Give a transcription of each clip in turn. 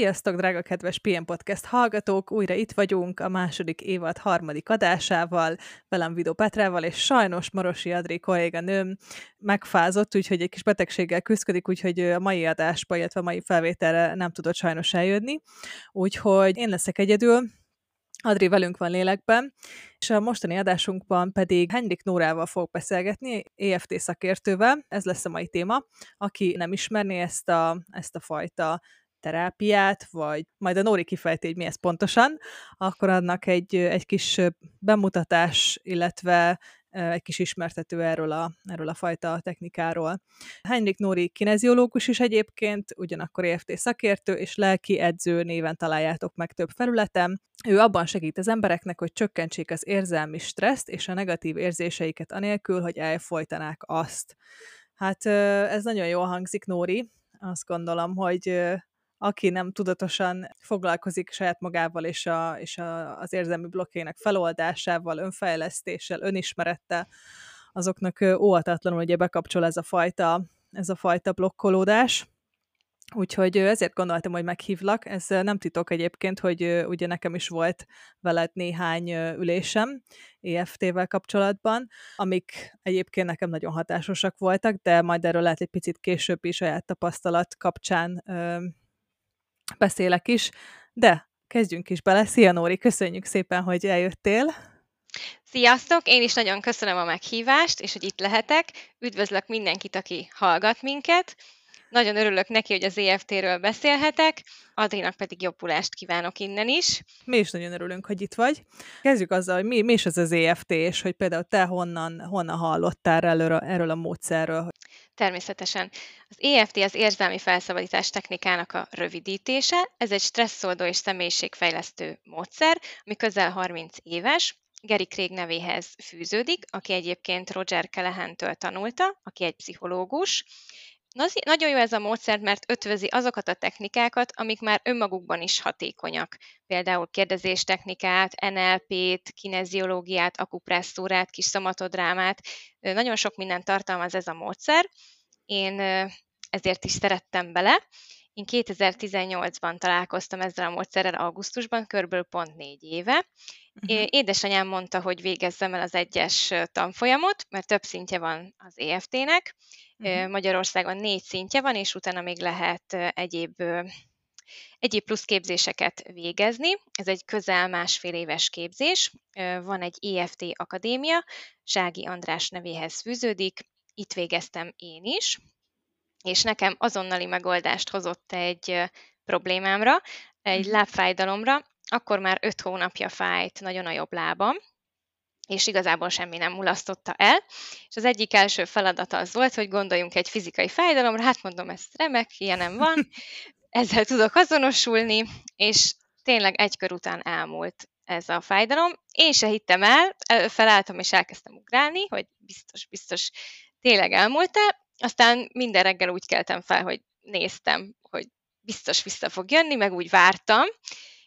Sziasztok, drága kedves PM Podcast hallgatók! Újra itt vagyunk a második évad harmadik adásával, velem Vidó Petrával, és sajnos Marosi Adri kolléganőm megfázott, úgyhogy egy kis betegséggel küzdik, úgyhogy a mai adásba, illetve a mai felvételre nem tudott sajnos eljönni. Úgyhogy én leszek egyedül, Adri velünk van lélekben, és a mostani adásunkban pedig Henrik Nórával fog beszélgetni, EFT szakértővel, ez lesz a mai téma. Aki nem ismerné ezt a, ezt a fajta terápiát, vagy majd a Nóri kifejti, hogy mi ez pontosan, akkor adnak egy, egy kis bemutatás, illetve egy kis ismertető erről a, erről a fajta technikáról. Henrik Nóri kineziológus is egyébként, ugyanakkor EFT szakértő és lelki edző néven találjátok meg több felületen. Ő abban segít az embereknek, hogy csökkentsék az érzelmi stresszt és a negatív érzéseiket anélkül, hogy elfolytanák azt. Hát ez nagyon jól hangzik, Nóri. Azt gondolom, hogy aki nem tudatosan foglalkozik saját magával és, a, és a, az érzelmi blokkjainak feloldásával, önfejlesztéssel, önismerettel, azoknak óhatatlanul ugye bekapcsol ez a fajta, ez a fajta blokkolódás. Úgyhogy ezért gondoltam, hogy meghívlak. Ez nem titok egyébként, hogy ugye nekem is volt veled néhány ülésem EFT-vel kapcsolatban, amik egyébként nekem nagyon hatásosak voltak, de majd erről lehet egy picit később is saját tapasztalat kapcsán beszélek is, de kezdjünk is bele. Szia Nóri, köszönjük szépen, hogy eljöttél. Sziasztok! Én is nagyon köszönöm a meghívást, és hogy itt lehetek. Üdvözlök mindenkit, aki hallgat minket. Nagyon örülök neki, hogy az EFT-ről beszélhetek, Adrinak pedig jobbulást kívánok innen is. Mi is nagyon örülünk, hogy itt vagy. Kezdjük azzal, hogy mi, mi is ez az EFT, és hogy például te honnan, honnan hallottál erről, erről a módszerről. Természetesen. Az EFT az érzelmi felszabadítás technikának a rövidítése. Ez egy stresszoldó és személyiségfejlesztő módszer, ami közel 30 éves, Gary Craig nevéhez fűződik, aki egyébként Roger Callahan-től tanulta, aki egy pszichológus, nagyon jó ez a módszer, mert ötvözi azokat a technikákat, amik már önmagukban is hatékonyak. Például kérdezéstechnikát, NLP-t, kineziológiát, akupresszúrát, kis szamatodrámát. Nagyon sok mindent tartalmaz ez a módszer. Én ezért is szerettem bele. Én 2018-ban találkoztam ezzel a módszerrel augusztusban, körülbelül pont négy éve. Uh-huh. Édesanyám mondta, hogy végezzem el az egyes tanfolyamot, mert több szintje van az EFT-nek, Uh-huh. Magyarországon négy szintje van, és utána még lehet egyéb egyéb plusz képzéseket végezni. Ez egy közel másfél éves képzés. Van egy EFT Akadémia, Zsági András nevéhez fűződik, itt végeztem én is, és nekem azonnali megoldást hozott egy problémámra, egy uh-huh. lábfájdalomra, akkor már öt hónapja fájt nagyon a jobb lábam, és igazából semmi nem mulasztotta el. És az egyik első feladata az volt, hogy gondoljunk egy fizikai fájdalomra, hát mondom, ez remek, ilyenem van, ezzel tudok azonosulni, és tényleg egy kör után elmúlt ez a fájdalom. Én se hittem el, felálltam és elkezdtem ugrálni, hogy biztos, biztos tényleg elmúlt-e. Aztán minden reggel úgy keltem fel, hogy néztem, hogy biztos vissza fog jönni, meg úgy vártam,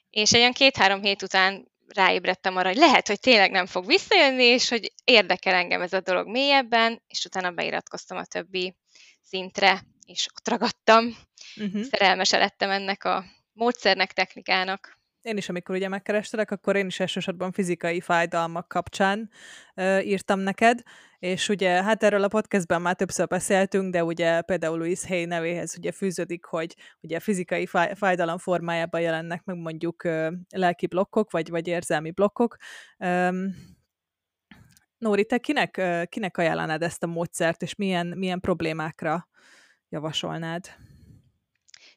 és egy olyan két-három hét után ráébredtem arra, hogy lehet, hogy tényleg nem fog visszajönni, és hogy érdekel engem ez a dolog mélyebben, és utána beiratkoztam a többi szintre, és ott ragadtam. Uh-huh. Szerelmes lettem ennek a módszernek, technikának. Én is, amikor ugye megkerestelek, akkor én is elsősorban fizikai fájdalmak kapcsán ö, írtam neked, és ugye hát erről a podcastben már többször beszéltünk, de ugye például Louis Hay nevéhez ugye fűződik, hogy ugye fizikai fáj, fájdalom formájában jelennek meg mondjuk ö, lelki blokkok, vagy, vagy érzelmi blokkok. Ö, Nóri, te kinek, kinek ajánlanád ezt a módszert, és milyen, milyen problémákra javasolnád?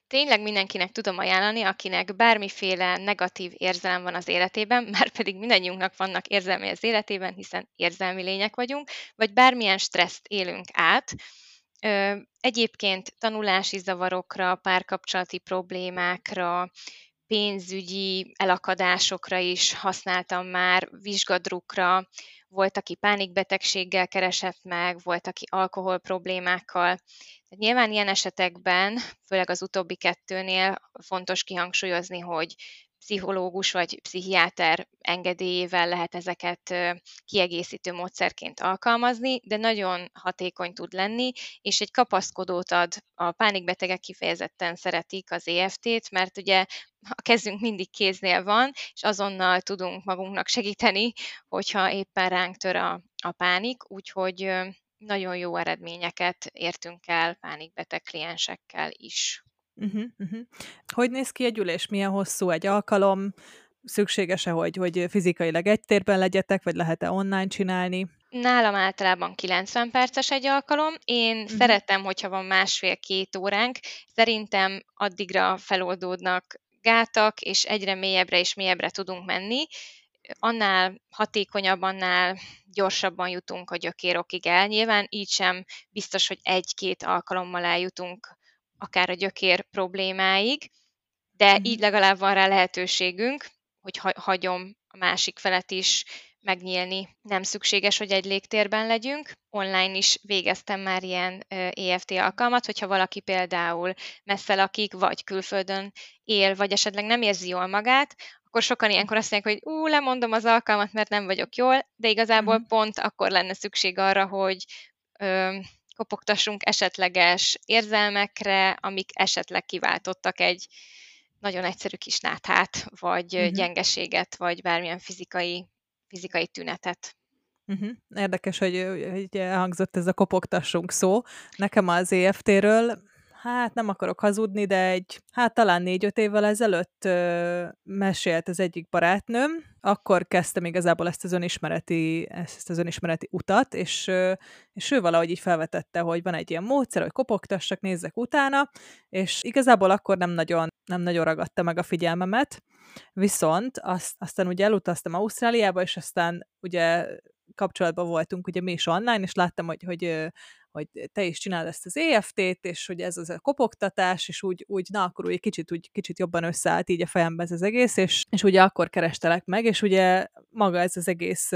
Tényleg mindenkinek tudom ajánlani, akinek bármiféle negatív érzelem van az életében, már pedig mindannyiunknak vannak érzelmi az életében, hiszen érzelmi lények vagyunk, vagy bármilyen stresszt élünk át. Egyébként tanulási zavarokra, párkapcsolati problémákra, pénzügyi elakadásokra is használtam már, vizsgadrukra, volt, aki pánikbetegséggel keresett meg, volt, aki alkohol problémákkal. Tehát nyilván ilyen esetekben, főleg az utóbbi kettőnél fontos kihangsúlyozni, hogy pszichológus vagy pszichiáter engedélyével lehet ezeket kiegészítő módszerként alkalmazni, de nagyon hatékony tud lenni, és egy kapaszkodót ad. A pánikbetegek kifejezetten szeretik az EFT-t, mert ugye a kezünk mindig kéznél van, és azonnal tudunk magunknak segíteni, hogyha éppen ránk tör a, a pánik, úgyhogy nagyon jó eredményeket értünk el pánikbeteg kliensekkel is. Uh-huh, uh-huh. Hogy néz ki egy ülés? Milyen hosszú egy alkalom? Szükséges-e, hogy, hogy fizikailag egy térben legyetek, vagy lehet-e online csinálni? Nálam általában 90 perces egy alkalom. Én uh-huh. szeretem, hogyha van másfél-két óránk. Szerintem addigra feloldódnak gátak, és egyre mélyebbre és mélyebbre tudunk menni. Annál hatékonyabb, annál gyorsabban jutunk a gyökérokig el. Nyilván így sem biztos, hogy egy-két alkalommal eljutunk akár a gyökér problémáig, de uh-huh. így legalább van rá lehetőségünk, hogy hagyom a másik felet is megnyílni. Nem szükséges, hogy egy légtérben legyünk. Online is végeztem már ilyen EFT alkalmat, hogyha valaki például messze lakik, vagy külföldön él, vagy esetleg nem érzi jól magát, akkor sokan ilyenkor azt mondják, hogy ú, lemondom az alkalmat, mert nem vagyok jól, de igazából uh-huh. pont akkor lenne szükség arra, hogy ö, kopogtassunk esetleges érzelmekre, amik esetleg kiváltottak egy nagyon egyszerű kis náthát, vagy uh-huh. gyengeséget, vagy bármilyen fizikai, fizikai tünetet. Uh-huh. Érdekes, hogy, hogy elhangzott ez a kopogtassunk szó. Nekem az EFT-ről hát nem akarok hazudni, de egy, hát talán négy-öt évvel ezelőtt ö, mesélt az egyik barátnőm, akkor kezdtem igazából ezt az önismereti, ezt az önismereti utat, és, és ő valahogy így felvetette, hogy van egy ilyen módszer, hogy kopogtassak, nézzek utána, és igazából akkor nem nagyon, nem nagyon ragadta meg a figyelmemet, viszont azt, aztán ugye elutaztam Ausztráliába, és aztán ugye kapcsolatban voltunk ugye mi is online, és láttam, hogy, hogy hogy te is csinálod ezt az EFT-t, és hogy ez az a kopogtatás, és úgy, úgy na, akkor úgy kicsit, úgy kicsit jobban összeállt így a fejembe ez az egész, és, és ugye akkor kerestelek meg, és ugye maga ez az egész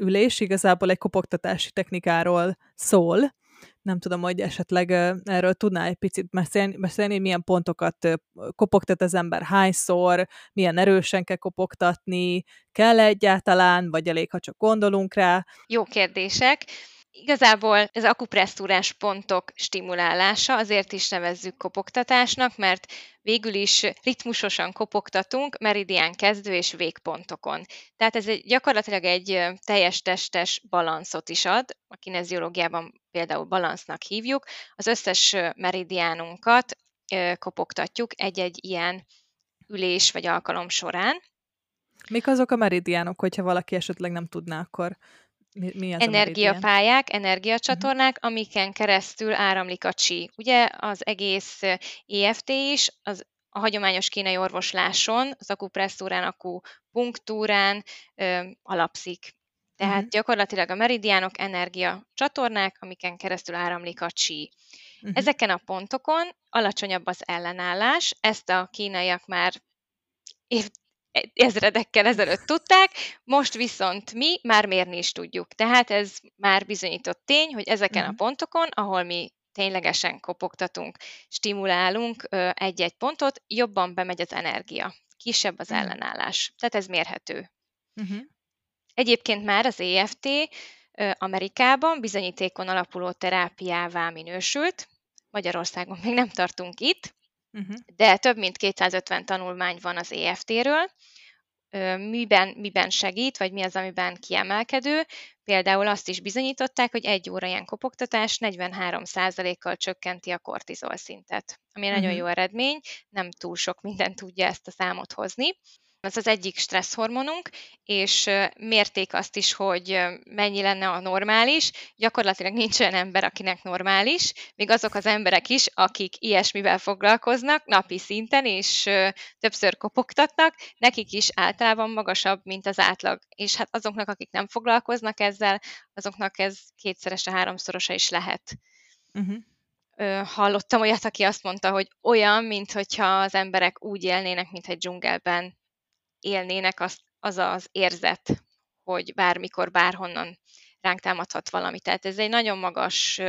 ülés igazából egy kopogtatási technikáról szól, nem tudom, hogy esetleg erről tudnál egy picit beszélni, beszélni milyen pontokat kopogtat az ember, hányszor, milyen erősen kell kopogtatni, kell -e egyáltalán, vagy elég, ha csak gondolunk rá. Jó kérdések. Igazából ez akupresszúrás pontok stimulálása, azért is nevezzük kopogtatásnak, mert végül is ritmusosan kopogtatunk meridián kezdő és végpontokon. Tehát ez egy, gyakorlatilag egy teljes testes balanszot is ad, a kineziológiában például balansznak hívjuk. Az összes meridiánunkat kopogtatjuk egy-egy ilyen ülés vagy alkalom során. Mik azok a meridiánok, hogyha valaki esetleg nem tudná, akkor mi, mi az energiapályák, energiacsatornák, uh-huh. amiken keresztül áramlik a csi. Ugye az egész EFT is az a hagyományos kínai orvosláson, az akupresszúrán, akupunktúrán ö, alapszik. Tehát uh-huh. gyakorlatilag a meridiánok energiacsatornák, amiken keresztül áramlik a csi. Uh-huh. Ezeken a pontokon alacsonyabb az ellenállás, ezt a kínaiak már év, ezredekkel ezelőtt tudták, most viszont mi már mérni is tudjuk. Tehát ez már bizonyított tény, hogy ezeken a pontokon, ahol mi ténylegesen kopogtatunk, stimulálunk egy-egy pontot, jobban bemegy az energia, kisebb az uh-huh. ellenállás. Tehát ez mérhető. Uh-huh. Egyébként már az EFT Amerikában bizonyítékon alapuló terápiává minősült, Magyarországon még nem tartunk itt, Uh-huh. De több mint 250 tanulmány van az EFT-ről, miben, miben segít, vagy mi az, amiben kiemelkedő. Például azt is bizonyították, hogy egy óra ilyen kopogtatás 43%-kal csökkenti a kortizol szintet, ami uh-huh. nagyon jó eredmény, nem túl sok minden tudja ezt a számot hozni az az egyik stresszhormonunk, és mérték azt is, hogy mennyi lenne a normális. Gyakorlatilag nincs olyan ember, akinek normális, még azok az emberek is, akik ilyesmivel foglalkoznak napi szinten, és többször kopogtatnak, nekik is általában magasabb, mint az átlag. És hát azoknak, akik nem foglalkoznak ezzel, azoknak ez kétszerese, háromszorosa is lehet. Uh-huh. Hallottam olyat, aki azt mondta, hogy olyan, mintha az emberek úgy élnének, mint egy dzsungelben élnének, az az, az érzet, hogy bármikor, bárhonnan ránk támadhat valami. Tehát ez egy nagyon magas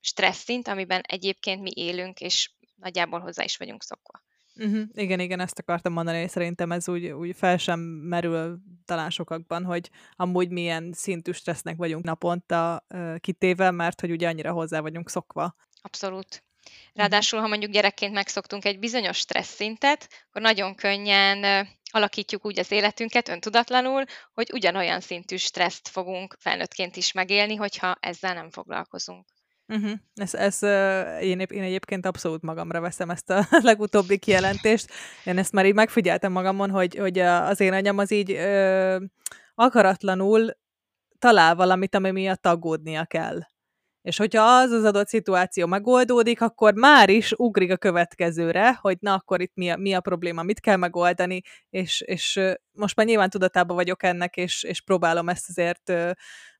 stressz szint, amiben egyébként mi élünk, és nagyjából hozzá is vagyunk szokva. Uh-huh. Igen, igen, ezt akartam mondani, és szerintem ez úgy, úgy fel sem merül talán sokakban, hogy amúgy milyen szintű stressznek vagyunk naponta uh, kitéve, mert hogy ugye annyira hozzá vagyunk szokva. Abszolút. Ráadásul, ha mondjuk gyerekként megszoktunk egy bizonyos stressz szintet, akkor nagyon könnyen alakítjuk úgy az életünket öntudatlanul, hogy ugyanolyan szintű stresszt fogunk felnőttként is megélni, hogyha ezzel nem foglalkozunk. Uh-huh. Ez, ez, én, én egyébként abszolút magamra veszem ezt a legutóbbi kijelentést. Én ezt már így megfigyeltem magamon, hogy, hogy az én anyam az így ö, akaratlanul talál valamit, ami miatt aggódnia kell. És hogyha az az adott szituáció megoldódik, akkor már is ugrik a következőre, hogy na akkor itt mi a, mi a probléma, mit kell megoldani, és, és most már nyilván tudatában vagyok ennek, és, és próbálom ezt azért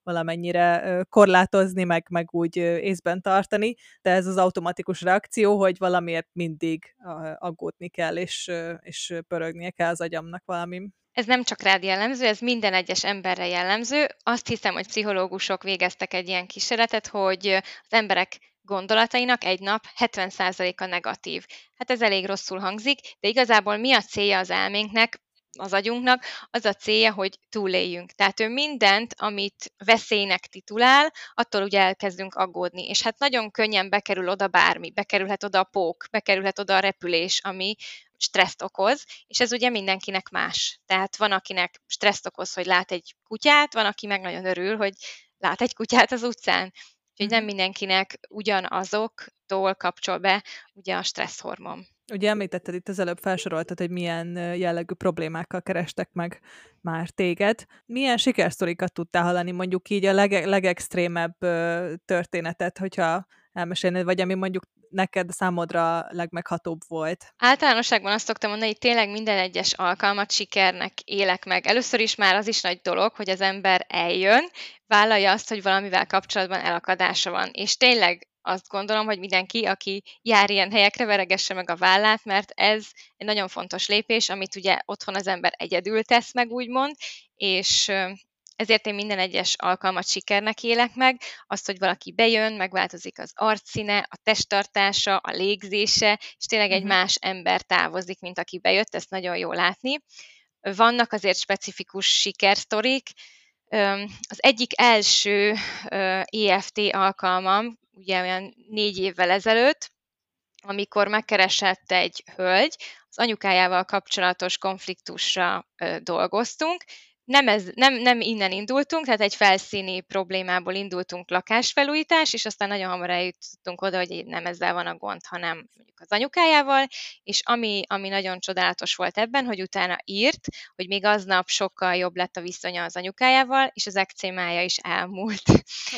valamennyire korlátozni, meg, meg úgy észben tartani, de ez az automatikus reakció, hogy valamiért mindig aggódni kell, és, és pörögnie kell az agyamnak valami. Ez nem csak rád jellemző, ez minden egyes emberre jellemző. Azt hiszem, hogy pszichológusok végeztek egy ilyen kísérletet, hogy az emberek gondolatainak egy nap 70%-a negatív. Hát ez elég rosszul hangzik, de igazából mi a célja az elménknek? az agyunknak, az a célja, hogy túléljünk. Tehát ő mindent, amit veszélynek titulál, attól ugye elkezdünk aggódni. És hát nagyon könnyen bekerül oda bármi, bekerülhet oda a pók, bekerülhet oda a repülés, ami stresszt okoz, és ez ugye mindenkinek más. Tehát van, akinek stresszt okoz, hogy lát egy kutyát, van, aki meg nagyon örül, hogy lát egy kutyát az utcán. Úgyhogy nem mhm. mindenkinek ugyanazoktól kapcsol be ugye a stresszhormon. Ugye említetted itt az előbb felsoroltad, hogy milyen jellegű problémákkal kerestek meg már téged. Milyen sikersztorikat tudtál hallani, mondjuk így a leg- legextrémebb történetet, hogyha elmesélnéd, vagy ami mondjuk neked számodra legmeghatóbb volt? Általánosságban azt szoktam mondani, hogy tényleg minden egyes alkalmat sikernek élek meg. Először is már az is nagy dolog, hogy az ember eljön, vállalja azt, hogy valamivel kapcsolatban elakadása van. És tényleg azt gondolom, hogy mindenki, aki jár ilyen helyekre, veregesse meg a vállát, mert ez egy nagyon fontos lépés, amit ugye otthon az ember egyedül tesz meg, úgymond, és ezért én minden egyes alkalmat sikernek élek meg, azt, hogy valaki bejön, megváltozik az arcszíne, a testtartása, a légzése, és tényleg egy uh-huh. más ember távozik, mint aki bejött, ezt nagyon jó látni. Vannak azért specifikus sikersztorik, az egyik első EFT alkalmam, ugye olyan négy évvel ezelőtt, amikor megkeresett egy hölgy, az anyukájával kapcsolatos konfliktusra dolgoztunk, nem, ez, nem, nem innen indultunk, tehát egy felszíni problémából indultunk lakásfelújítás, és aztán nagyon hamar eljutottunk oda, hogy nem ezzel van a gond, hanem mondjuk az anyukájával, és ami, ami nagyon csodálatos volt ebben, hogy utána írt, hogy még aznap sokkal jobb lett a viszonya az anyukájával, és az ekcémája is elmúlt.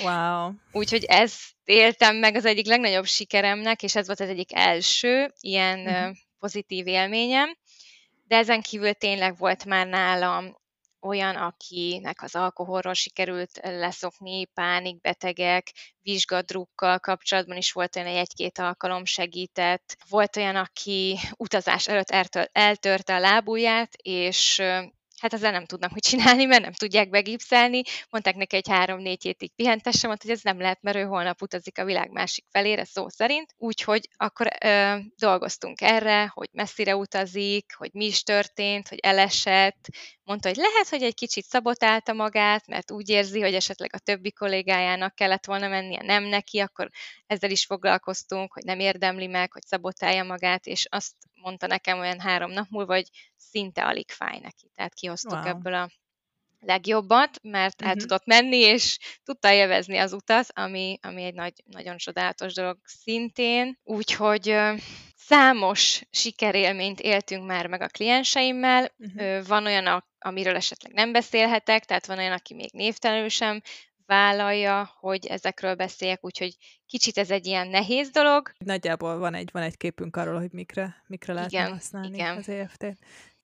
Wow. Úgyhogy ez éltem meg az egyik legnagyobb sikeremnek, és ez volt az egyik első ilyen uh-huh. pozitív élményem. De ezen kívül tényleg volt már nálam olyan, akinek az alkoholról sikerült leszokni, pánikbetegek, vizsgadrukkal kapcsolatban is volt olyan, egy-két alkalom segített. Volt olyan, aki utazás előtt eltörte a lábujját, és hát ezzel nem tudnak mit csinálni, mert nem tudják begipszelni. Mondták neki egy három-négy hétig pihentesse, mondta, hogy ez nem lehet, mert ő holnap utazik a világ másik felére, szó szerint. Úgyhogy akkor ö, dolgoztunk erre, hogy messzire utazik, hogy mi is történt, hogy elesett. Mondta, hogy lehet, hogy egy kicsit szabotálta magát, mert úgy érzi, hogy esetleg a többi kollégájának kellett volna mennie, nem neki, akkor ezzel is foglalkoztunk, hogy nem érdemli meg, hogy szabotálja magát, és azt mondta nekem olyan három nap múlva, hogy szinte alig fáj neki. Tehát kihoztuk wow. ebből a legjobbat, mert uh-huh. el mhm. tudott menni, és tudta élvezni az utat, ami, ami egy nagy, nagyon csodálatos dolog szintén. Úgyhogy számos sikerélményt éltünk már meg a klienseimmel. Uh-huh. Van olyan, amiről esetleg nem beszélhetek, tehát van olyan, aki még névtelenül sem vállalja, hogy ezekről beszéljek, úgyhogy kicsit ez egy ilyen nehéz dolog. Nagyjából van egy, van egy képünk arról, hogy mikre, mikre lehetne igen, használni igen. az EFT-t.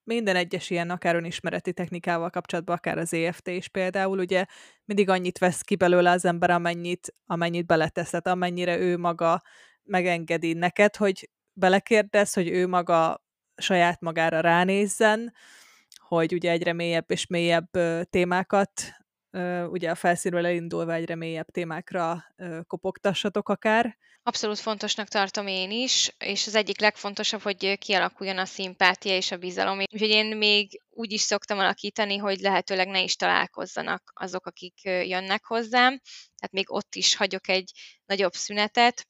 Minden egyes ilyen akár önismereti technikával kapcsolatban, akár az EFT is például, ugye mindig annyit vesz ki belőle az ember, amennyit, amennyit beleteszed, amennyire ő maga megengedi neked, hogy belekérdez, hogy ő maga saját magára ránézzen, hogy ugye egyre mélyebb és mélyebb témákat ugye a felszínről elindulva egyre mélyebb témákra kopogtassatok akár. Abszolút fontosnak tartom én is, és az egyik legfontosabb, hogy kialakuljon a szimpátia és a bizalom. Úgyhogy én még úgy is szoktam alakítani, hogy lehetőleg ne is találkozzanak azok, akik jönnek hozzám. Tehát még ott is hagyok egy nagyobb szünetet,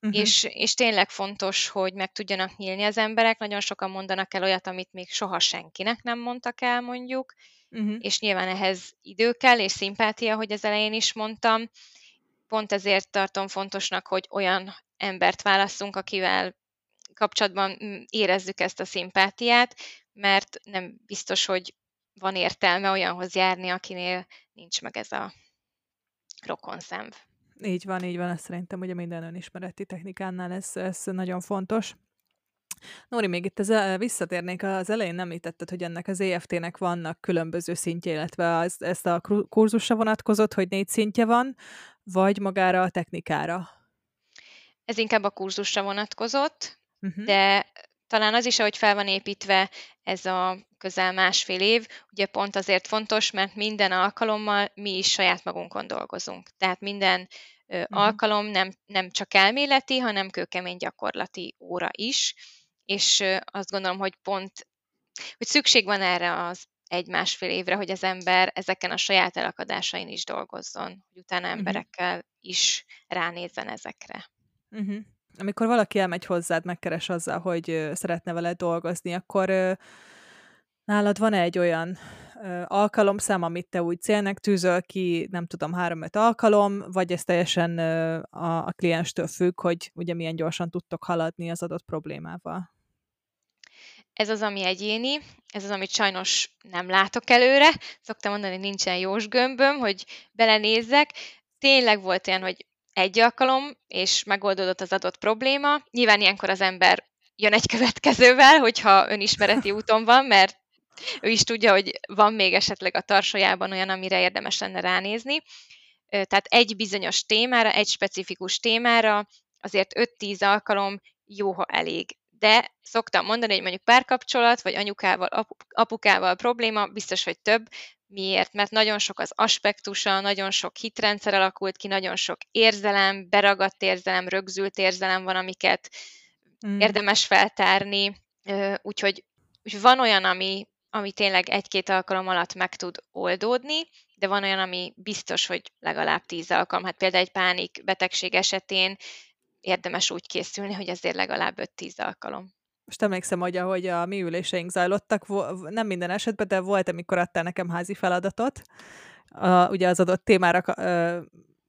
Uh-huh. És, és tényleg fontos, hogy meg tudjanak nyílni az emberek. Nagyon sokan mondanak el olyat, amit még soha senkinek nem mondtak el, mondjuk. Uh-huh. És nyilván ehhez idő kell, és szimpátia, hogy az elején is mondtam. Pont ezért tartom fontosnak, hogy olyan embert válasszunk, akivel kapcsolatban mm, érezzük ezt a szimpátiát, mert nem biztos, hogy van értelme olyanhoz járni, akinél nincs meg ez a rokonszenv. Így van, így van, ezt szerintem ugye minden önismereti technikánál ez, ez nagyon fontos. Nóri, még itt az, visszatérnék, az elején említetted, hogy ennek az EFT-nek vannak különböző szintje, illetve az, ezt a kurzusra vonatkozott, hogy négy szintje van, vagy magára a technikára? Ez inkább a kurzusra vonatkozott, uh-huh. de talán az is, ahogy fel van építve ez a közel másfél év, ugye pont azért fontos, mert minden alkalommal mi is saját magunkon dolgozunk. Tehát minden uh-huh. alkalom nem, nem csak elméleti, hanem kőkemény gyakorlati óra is, és azt gondolom, hogy pont, hogy szükség van erre az egy-másfél évre, hogy az ember ezeken a saját elakadásain is dolgozzon, hogy utána emberekkel is ránézzen ezekre. Uh-huh. Amikor valaki elmegy hozzád, megkeres azzal, hogy szeretne vele dolgozni, akkor nálad van egy olyan alkalomszám, amit te úgy célnek tűzöl ki, nem tudom, három-öt alkalom, vagy ez teljesen a, a klienstől függ, hogy ugye milyen gyorsan tudtok haladni az adott problémával? Ez az, ami egyéni, ez az, amit sajnos nem látok előre. Szoktam mondani, hogy nincsen jós gömböm, hogy belenézzek. Tényleg volt olyan, hogy egy alkalom, és megoldódott az adott probléma. Nyilván ilyenkor az ember jön egy következővel, hogyha önismereti úton van, mert ő is tudja, hogy van még esetleg a tarsajában olyan, amire érdemes lenne ránézni. Tehát egy bizonyos témára, egy specifikus témára azért 5-10 alkalom jó, ha elég. De szoktam mondani, hogy mondjuk párkapcsolat, vagy anyukával, apukával probléma, biztos, hogy több. Miért? Mert nagyon sok az aspektusa, nagyon sok hitrendszer alakult ki, nagyon sok érzelem, beragadt érzelem, rögzült érzelem van, amiket mm. érdemes feltárni. Úgyhogy, úgyhogy van olyan, ami ami tényleg egy-két alkalom alatt meg tud oldódni, de van olyan, ami biztos, hogy legalább tíz alkalom. Hát például egy pánik betegség esetén érdemes úgy készülni, hogy azért legalább 5-10 alkalom. Most emlékszem, hogy ahogy a mi üléseink zajlottak, nem minden esetben, de volt, amikor adtál nekem házi feladatot, a, ugye az adott témára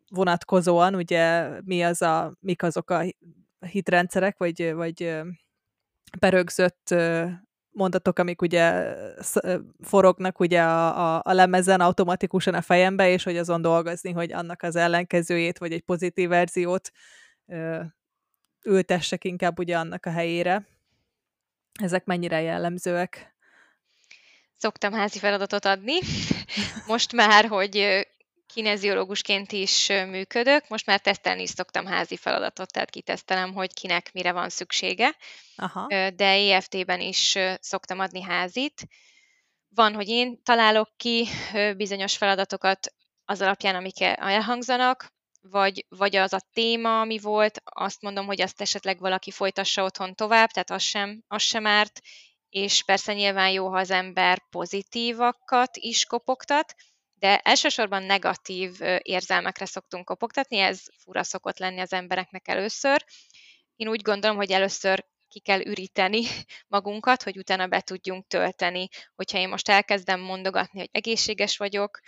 vonatkozóan, ugye mi az a, mik azok a hitrendszerek, vagy, vagy berögzött mondatok, amik ugye forognak ugye a, a, a lemezen automatikusan a fejembe, és hogy azon dolgozni, hogy annak az ellenkezőjét, vagy egy pozitív verziót ö, ültessek inkább ugye annak a helyére. Ezek mennyire jellemzőek? Szoktam házi feladatot adni. Most már, hogy kineziológusként is működök, most már tesztelni is szoktam házi feladatot, tehát kitesztelem, hogy kinek mire van szüksége, Aha. de EFT-ben is szoktam adni házit. Van, hogy én találok ki bizonyos feladatokat az alapján, amik elhangzanak, vagy, vagy az a téma, ami volt, azt mondom, hogy azt esetleg valaki folytassa otthon tovább, tehát az sem, az sem árt, és persze nyilván jó, ha az ember pozitívakat is kopogtat, de elsősorban negatív érzelmekre szoktunk kopogtatni, ez fura szokott lenni az embereknek először. Én úgy gondolom, hogy először ki kell üríteni magunkat, hogy utána be tudjunk tölteni. Hogyha én most elkezdem mondogatni, hogy egészséges vagyok,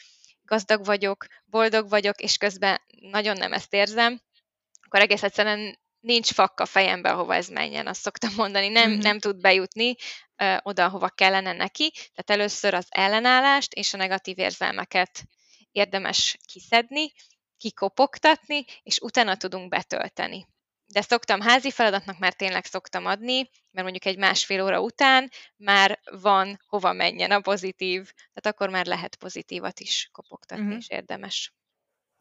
gazdag vagyok, boldog vagyok, és közben nagyon nem ezt érzem, akkor egész egyszerűen nincs fakka a fejembe, ahova ez menjen, azt szoktam mondani, nem, mm-hmm. nem tud bejutni ö, oda, hova kellene neki. Tehát először az ellenállást és a negatív érzelmeket érdemes kiszedni, kikopogtatni, és utána tudunk betölteni. De szoktam házi feladatnak már tényleg szoktam adni, mert mondjuk egy másfél óra után már van hova menjen a pozitív, tehát akkor már lehet pozitívat is kopogtatni, mm-hmm. és érdemes.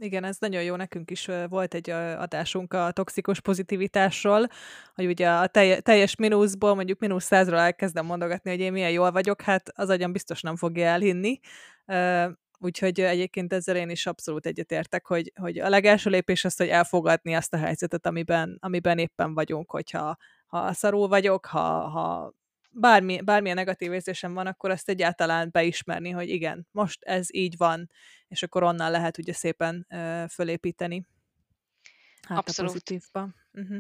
Igen, ez nagyon jó, nekünk is volt egy adásunk a toxikus pozitivitásról, hogy ugye a teljes mínuszból, mondjuk mínusz százról elkezdem mondogatni, hogy én milyen jól vagyok, hát az agyam biztos nem fogja elhinni. Úgyhogy egyébként ezzel én is abszolút egyetértek, hogy, hogy a legelső lépés az, hogy elfogadni azt a helyzetet, amiben, amiben éppen vagyunk, hogyha ha szarul vagyok, ha, ha bármi, bármilyen negatív érzésem van, akkor azt egyáltalán beismerni, hogy igen, most ez így van, és akkor onnan lehet ugye szépen uh, fölépíteni. Hát Abszolút. a pozitívba. Uh-huh.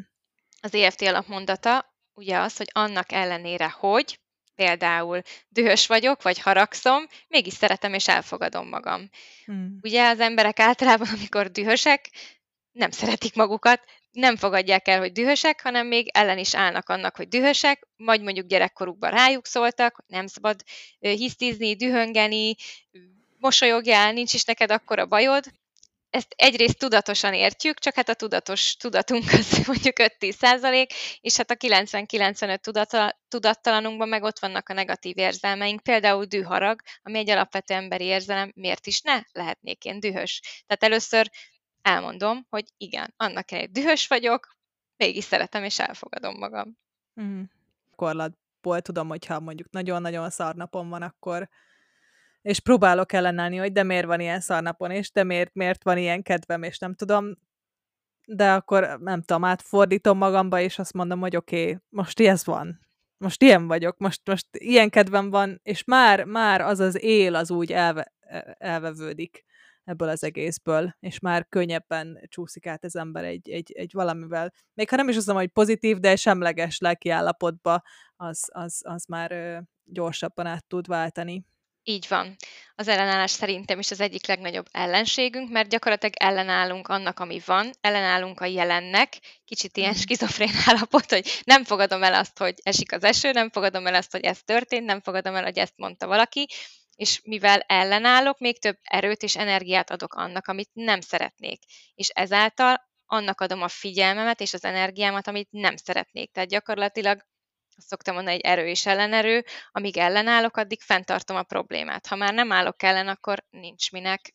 Az EFT alapmondata ugye az, hogy annak ellenére, hogy például dühös vagyok, vagy haragszom, mégis szeretem és elfogadom magam. Hmm. Ugye az emberek általában, amikor dühösek, nem szeretik magukat, nem fogadják el, hogy dühösek, hanem még ellen is állnak annak, hogy dühösek, vagy mondjuk gyerekkorukban rájuk szóltak, nem szabad hisztizni, dühöngeni, mosolyogjál, nincs is neked akkora bajod, ezt egyrészt tudatosan értjük, csak hát a tudatos tudatunk az mondjuk 5-10 százalék, és hát a 90-95 tudattalanunkban meg ott vannak a negatív érzelmeink, például düharag, ami egy alapvető emberi érzelem, miért is ne lehetnék én dühös. Tehát először elmondom, hogy igen, annak egy dühös vagyok, mégis szeretem és elfogadom magam. Mm. Korlatból tudom, hogyha mondjuk nagyon-nagyon szarnapom van, akkor és próbálok ellenállni, hogy de miért van ilyen szarnapon, és de miért, miért van ilyen kedvem, és nem tudom, de akkor nem tudom, átfordítom magamba, és azt mondom, hogy oké, okay, most ez van, most ilyen vagyok, most, most ilyen kedvem van, és már, már az az él az úgy elve, elvevődik ebből az egészből, és már könnyebben csúszik át az ember egy, egy, egy valamivel. Még ha nem is azt mondom, hogy pozitív, de semleges lelki állapotba, az, az, az már gyorsabban át tud váltani. Így van. Az ellenállás szerintem is az egyik legnagyobb ellenségünk, mert gyakorlatilag ellenállunk annak, ami van, ellenállunk a jelennek, kicsit ilyen mhm. skizofrén állapot, hogy nem fogadom el azt, hogy esik az eső, nem fogadom el azt, hogy ez történt, nem fogadom el, hogy ezt mondta valaki, és mivel ellenállok, még több erőt és energiát adok annak, amit nem szeretnék. És ezáltal annak adom a figyelmemet és az energiámat, amit nem szeretnék. Tehát gyakorlatilag azt szoktam mondani, egy erő és ellenerő, amíg ellenállok, addig fenntartom a problémát. Ha már nem állok ellen, akkor nincs minek,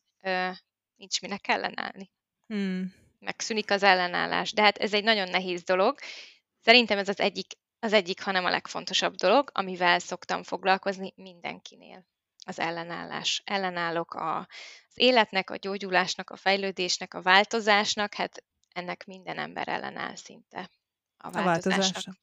nincs minek ellenállni. Hmm. Megszűnik az ellenállás. De hát ez egy nagyon nehéz dolog. Szerintem ez az egyik, az egyik, hanem a legfontosabb dolog, amivel szoktam foglalkozni mindenkinél. Az ellenállás. Ellenállok a, az életnek, a gyógyulásnak, a fejlődésnek, a változásnak, hát ennek minden ember ellenáll szinte. A változásnak. A változásnak.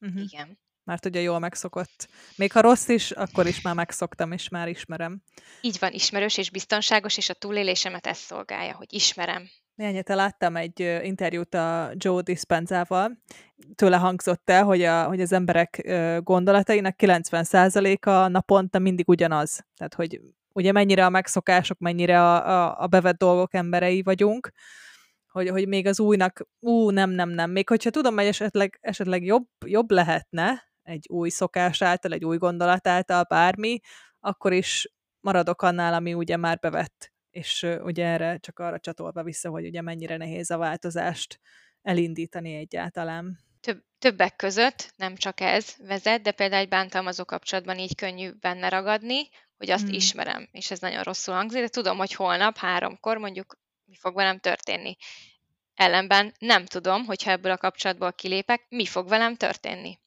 Uh-huh. Igen. Mert ugye jól megszokott. Még ha rossz is, akkor is már megszoktam, és már ismerem. Így van, ismerős és biztonságos, és a túlélésemet ez szolgálja, hogy ismerem. Néhány láttam egy interjút a Joe Dispenzával. Tőle hangzott el, hogy, a, hogy az emberek gondolatainak 90%-a naponta mindig ugyanaz. Tehát, hogy ugye mennyire a megszokások, mennyire a, a, a bevett dolgok emberei vagyunk, hogy, hogy még az újnak, ú, nem, nem, nem. Még hogyha tudom, hogy esetleg, esetleg jobb, jobb lehetne egy új szokás által, egy új gondolat által, bármi, akkor is maradok annál, ami ugye már bevett. És ugye erre csak arra csatolva vissza, hogy ugye mennyire nehéz a változást elindítani egyáltalán. Több, többek között nem csak ez vezet, de például egy bántalmazó kapcsolatban így könnyű benne ragadni, hogy azt hmm. ismerem, és ez nagyon rosszul hangzik, de tudom, hogy holnap háromkor mondjuk mi fog velem történni. Ellenben nem tudom, hogyha ebből a kapcsolatból kilépek, mi fog velem történni.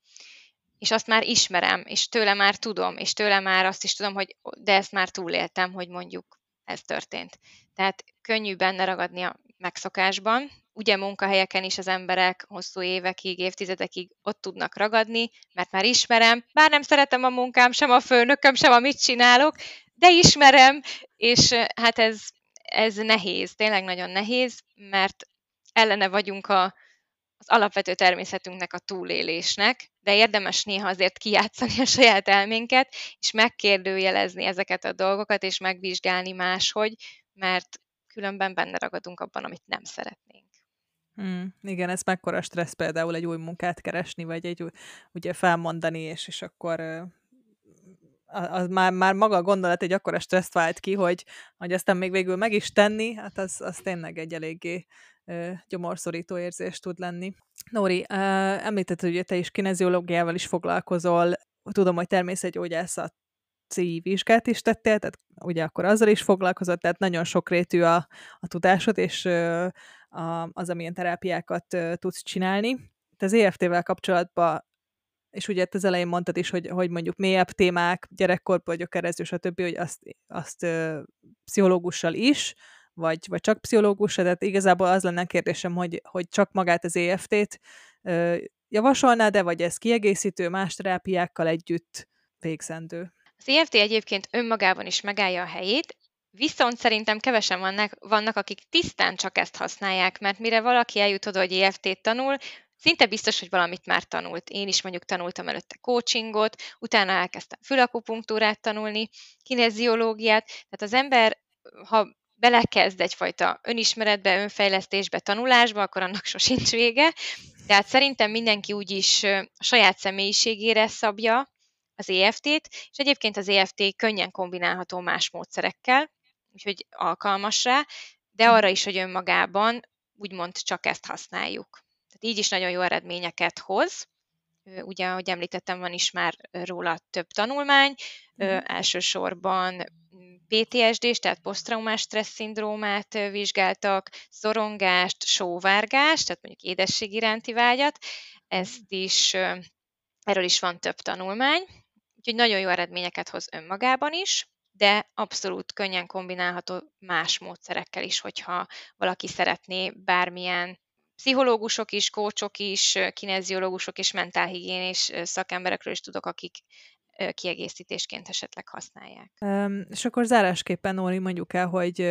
És azt már ismerem, és tőle már tudom, és tőle már azt is tudom, hogy de ezt már túléltem, hogy mondjuk ez történt. Tehát könnyű benne ragadni a megszokásban. Ugye munkahelyeken is az emberek hosszú évekig, évtizedekig ott tudnak ragadni, mert már ismerem, bár nem szeretem a munkám, sem a főnököm, sem a mit csinálok, de ismerem, és hát ez ez nehéz, tényleg nagyon nehéz, mert ellene vagyunk a, az alapvető természetünknek a túlélésnek, de érdemes néha azért kijátszani a saját elménket, és megkérdőjelezni ezeket a dolgokat, és megvizsgálni máshogy, mert különben benne ragadunk abban, amit nem szeretnénk. Hmm, igen, ez mekkora stressz például egy új munkát keresni, vagy egy új, ugye felmondani, és, és akkor az már, már maga a gondolat egy akkora stresszt vált ki, hogy, hogy aztán még végül meg is tenni, hát az, az tényleg egy eléggé gyomorszorító érzés tud lenni. Nóri, említetted, hogy te is kineziológiával is foglalkozol, tudom, hogy természetgyógyászat vizsgát is tettél, tehát ugye akkor azzal is foglalkozott, tehát nagyon sokrétű a, a tudásod, és a, az, amilyen terápiákat tudsz csinálni. Te az EFT-vel kapcsolatban és ugye az elején mondtad is, hogy, hogy mondjuk mélyebb témák, gyerekkorból, gyökerező, stb., hogy azt, azt pszichológussal is, vagy, vagy csak pszichológussal, tehát igazából az lenne a kérdésem, hogy, hogy csak magát az EFT-t ö, javasolná, de vagy ez kiegészítő más terápiákkal együtt végzendő? Az EFT egyébként önmagában is megállja a helyét, Viszont szerintem kevesen vannak, vannak, akik tisztán csak ezt használják, mert mire valaki eljut oda, hogy EFT-t tanul, szinte biztos, hogy valamit már tanult. Én is mondjuk tanultam előtte coachingot, utána elkezdtem fülakupunktúrát tanulni, kineziológiát, tehát az ember, ha belekezd egyfajta önismeretbe, önfejlesztésbe, tanulásba, akkor annak sosincs vége. Tehát szerintem mindenki úgyis a saját személyiségére szabja az EFT-t, és egyébként az EFT könnyen kombinálható más módszerekkel, úgyhogy alkalmas rá, de arra is, hogy önmagában úgymond csak ezt használjuk. Tehát így is nagyon jó eredményeket hoz. Ugye, ahogy említettem, van is már róla több tanulmány, mm. elsősorban PTSD-s, tehát posztraumás stressz szindrómát vizsgáltak, szorongást, sóvárgást, tehát mondjuk édesség iránti vágyat, ezt is, erről is van több tanulmány, úgyhogy nagyon jó eredményeket hoz önmagában is, de abszolút könnyen kombinálható más módszerekkel is, hogyha valaki szeretné bármilyen pszichológusok is, kócsok is, kineziológusok és mentálhigiénés szakemberekről is tudok, akik kiegészítésként esetleg használják. Um, és akkor zárásképpen, Nóri, mondjuk el, hogy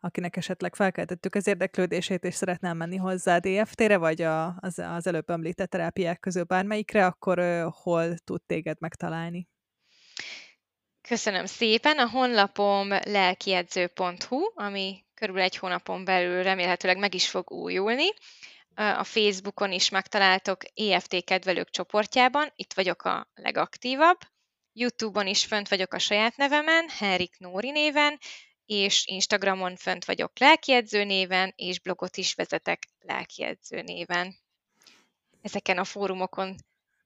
akinek esetleg felkeltettük az érdeklődését, és szeretném menni hozzá DFT-re, vagy a, az, az előbb említett terápiák közül bármelyikre, akkor uh, hol tud téged megtalálni? Köszönöm szépen. A honlapom lelkiedző.hu, ami körülbelül egy hónapon belül remélhetőleg meg is fog újulni. A Facebookon is megtaláltok EFT kedvelők csoportjában, itt vagyok a legaktívabb. Youtube-on is fönt vagyok a saját nevemen, Henrik Nóri néven, és Instagramon fönt vagyok lelkiedző néven, és blogot is vezetek lelkiedző néven. Ezeken a fórumokon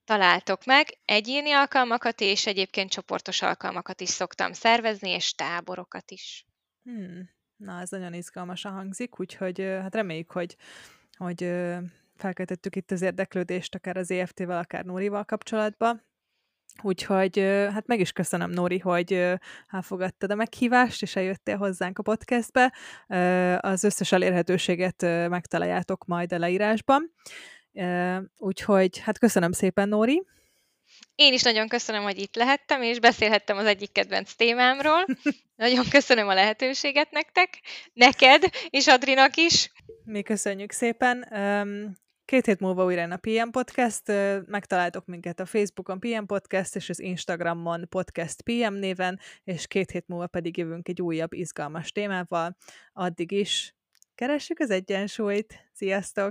találtok meg egyéni alkalmakat, és egyébként csoportos alkalmakat is szoktam szervezni, és táborokat is. Hmm. Na, ez nagyon izgalmasan hangzik, úgyhogy hát reméljük, hogy, hogy felkeltettük itt az érdeklődést akár az EFT-vel, akár Nórival kapcsolatban. Úgyhogy hát meg is köszönöm, Nóri, hogy elfogadtad a meghívást, és eljöttél hozzánk a podcastbe. Az összes elérhetőséget megtaláljátok majd a leírásban. Úgyhogy hát köszönöm szépen, Nóri. Én is nagyon köszönöm, hogy itt lehettem, és beszélhettem az egyik kedvenc témámról. Nagyon köszönöm a lehetőséget nektek, neked, és Adrinak is. Mi köszönjük szépen. Két hét múlva újra a PM Podcast, megtaláltok minket a Facebookon PM Podcast, és az Instagramon Podcast PM néven, és két hét múlva pedig jövünk egy újabb izgalmas témával. Addig is keressük az egyensúlyt. Sziasztok!